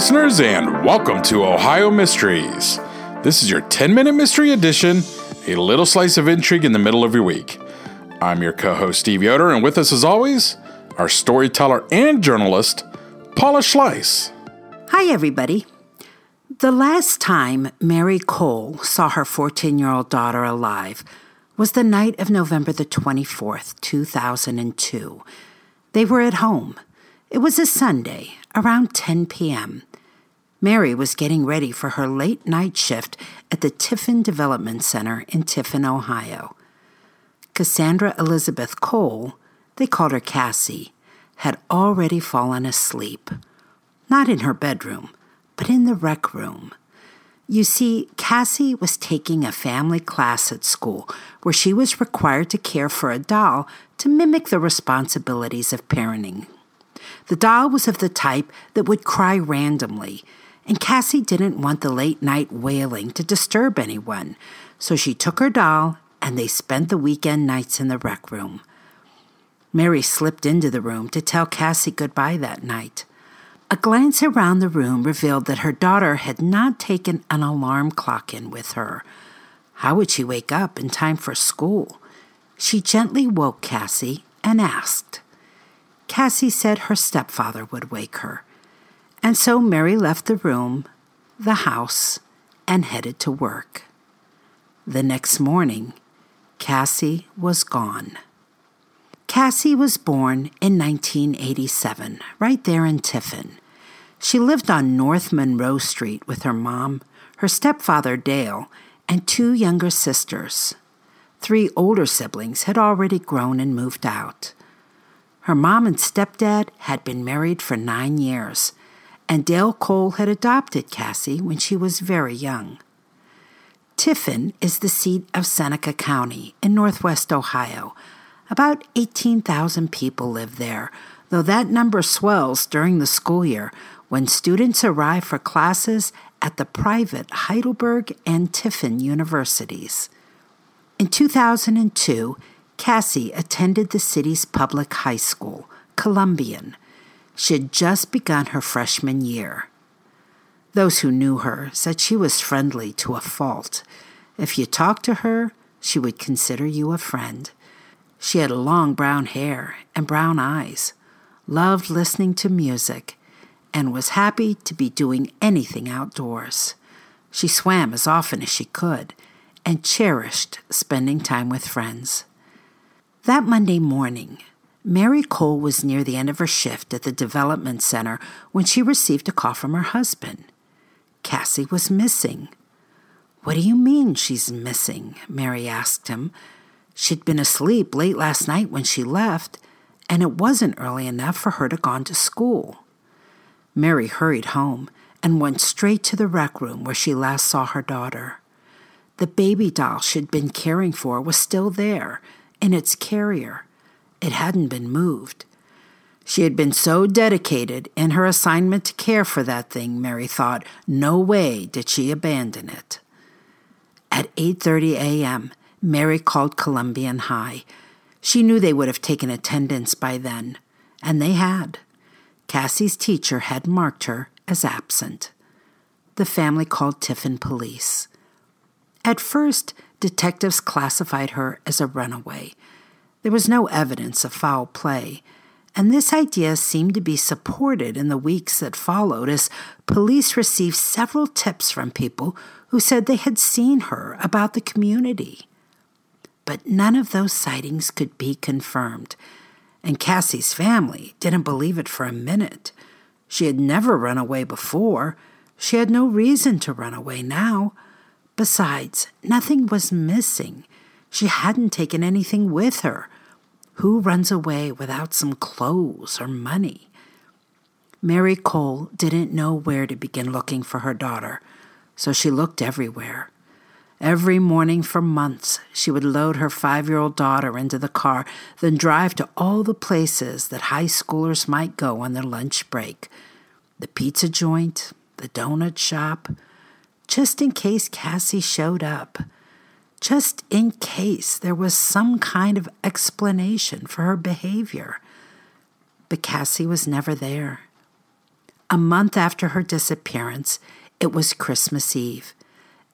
Listeners, and welcome to Ohio Mysteries. This is your 10 minute mystery edition, a little slice of intrigue in the middle of your week. I'm your co host, Steve Yoder, and with us, as always, our storyteller and journalist, Paula Schleis. Hi, everybody. The last time Mary Cole saw her 14 year old daughter alive was the night of November the 24th, 2002. They were at home. It was a Sunday, around 10 p.m. Mary was getting ready for her late night shift at the Tiffin Development Center in Tiffin, Ohio. Cassandra Elizabeth Cole, they called her Cassie, had already fallen asleep. Not in her bedroom, but in the rec room. You see, Cassie was taking a family class at school where she was required to care for a doll to mimic the responsibilities of parenting. The doll was of the type that would cry randomly, and Cassie didn't want the late night wailing to disturb anyone, so she took her doll and they spent the weekend nights in the rec room. Mary slipped into the room to tell Cassie goodbye that night. A glance around the room revealed that her daughter had not taken an alarm clock in with her. How would she wake up in time for school? She gently woke Cassie and asked. Cassie said her stepfather would wake her. And so Mary left the room, the house, and headed to work. The next morning, Cassie was gone. Cassie was born in 1987, right there in Tiffin. She lived on North Monroe Street with her mom, her stepfather Dale, and two younger sisters. Three older siblings had already grown and moved out. Her mom and stepdad had been married for nine years, and Dale Cole had adopted Cassie when she was very young. Tiffin is the seat of Seneca County in northwest Ohio. About 18,000 people live there, though that number swells during the school year when students arrive for classes at the private Heidelberg and Tiffin universities. In 2002, Cassie attended the city's public high school, Columbian. She had just begun her freshman year. Those who knew her said she was friendly to a fault. If you talked to her, she would consider you a friend. She had long brown hair and brown eyes, loved listening to music, and was happy to be doing anything outdoors. She swam as often as she could and cherished spending time with friends. That Monday morning, Mary Cole was near the end of her shift at the development center when she received a call from her husband. Cassie was missing. What do you mean she's missing? Mary asked him. She'd been asleep late last night when she left, and it wasn't early enough for her to gone to school. Mary hurried home and went straight to the rec room where she last saw her daughter. The baby doll she'd been caring for was still there in its carrier. It hadn't been moved. She had been so dedicated in her assignment to care for that thing, Mary thought, no way did she abandon it. At 8:30 a.m., Mary called Columbian High. She knew they would have taken attendance by then, and they had. Cassie's teacher had marked her as absent. the family called Tiffin police. At first, detectives classified her as a runaway. There was no evidence of foul play, and this idea seemed to be supported in the weeks that followed as police received several tips from people who said they had seen her about the community. But none of those sightings could be confirmed, and Cassie's family didn't believe it for a minute. She had never run away before. She had no reason to run away now. Besides, nothing was missing. She hadn't taken anything with her. Who runs away without some clothes or money? Mary Cole didn't know where to begin looking for her daughter, so she looked everywhere. Every morning for months, she would load her five year old daughter into the car, then drive to all the places that high schoolers might go on their lunch break the pizza joint, the donut shop, just in case Cassie showed up, just in case there was some kind of explanation for her behavior. But Cassie was never there. A month after her disappearance, it was Christmas Eve.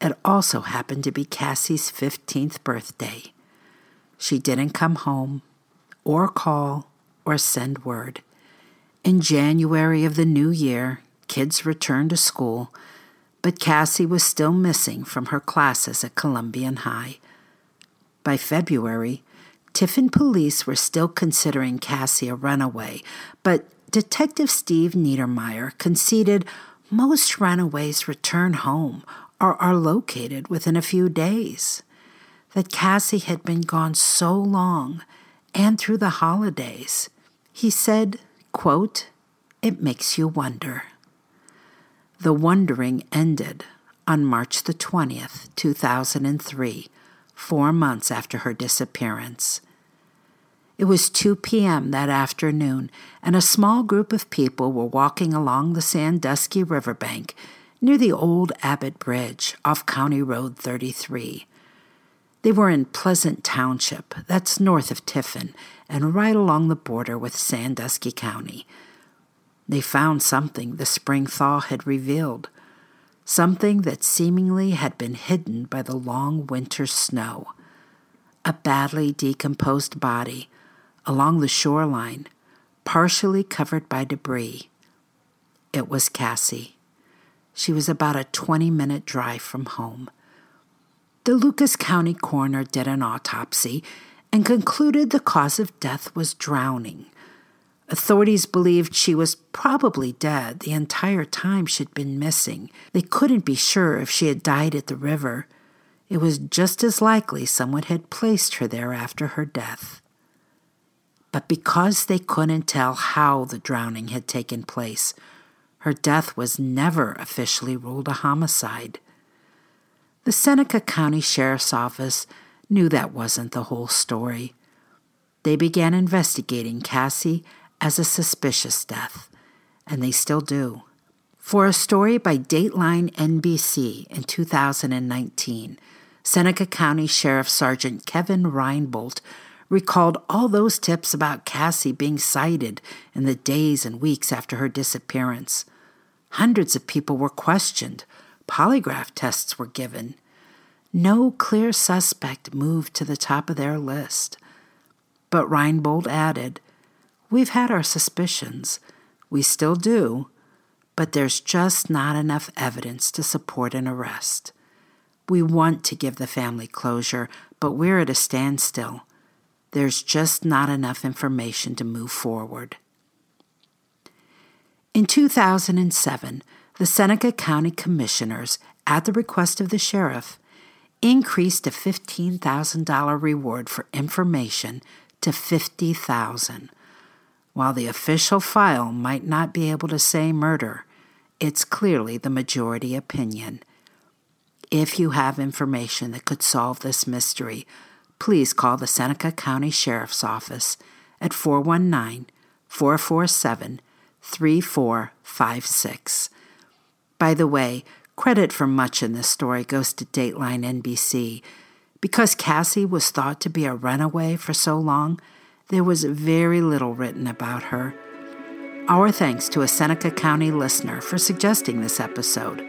It also happened to be Cassie's 15th birthday. She didn't come home, or call, or send word. In January of the new year, kids returned to school, but Cassie was still missing from her classes at Columbian High. By February, Tiffin police were still considering Cassie a runaway, but Detective Steve Niedermeyer conceded most runaways return home or are located within a few days. That Cassie had been gone so long and through the holidays, he said, quote, It makes you wonder. The wondering ended on March the 20th, 2003, four months after her disappearance. It was 2 p.m. that afternoon, and a small group of people were walking along the Sandusky riverbank near the old Abbott Bridge off County Road 33. They were in Pleasant Township, that's north of Tiffin, and right along the border with Sandusky County. They found something the spring thaw had revealed, something that seemingly had been hidden by the long winter snow. A badly decomposed body along the shoreline, partially covered by debris. It was Cassie. She was about a 20 minute drive from home. The Lucas County coroner did an autopsy and concluded the cause of death was drowning. Authorities believed she was probably dead the entire time she'd been missing. They couldn't be sure if she had died at the river. It was just as likely someone had placed her there after her death but because they couldn't tell how the drowning had taken place, her death was never officially ruled a homicide. The Seneca County Sheriff's Office knew that wasn't the whole story. They began investigating Cassie as a suspicious death, and they still do. For a story by Dateline NBC in 2019, Seneca County Sheriff Sergeant Kevin Reinbold recalled all those tips about Cassie being sighted in the days and weeks after her disappearance. Hundreds of people were questioned, polygraph tests were given. No clear suspect moved to the top of their list. But Reinbold added, We've had our suspicions. We still do, but there's just not enough evidence to support an arrest. We want to give the family closure, but we're at a standstill. There's just not enough information to move forward. In 2007, the Seneca County Commissioners, at the request of the sheriff, increased a $15,000 reward for information to $50,000. While the official file might not be able to say murder, it's clearly the majority opinion. If you have information that could solve this mystery, please call the Seneca County Sheriff's Office at 419 447 3456. By the way, credit for much in this story goes to Dateline NBC. Because Cassie was thought to be a runaway for so long, there was very little written about her. Our thanks to a Seneca County listener for suggesting this episode.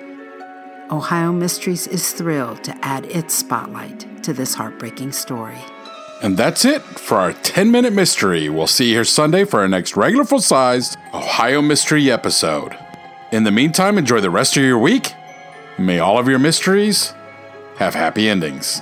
Ohio Mysteries is thrilled to add its spotlight to this heartbreaking story. And that's it for our 10 minute mystery. We'll see you here Sunday for our next regular full sized Ohio Mystery episode. In the meantime, enjoy the rest of your week. May all of your mysteries have happy endings.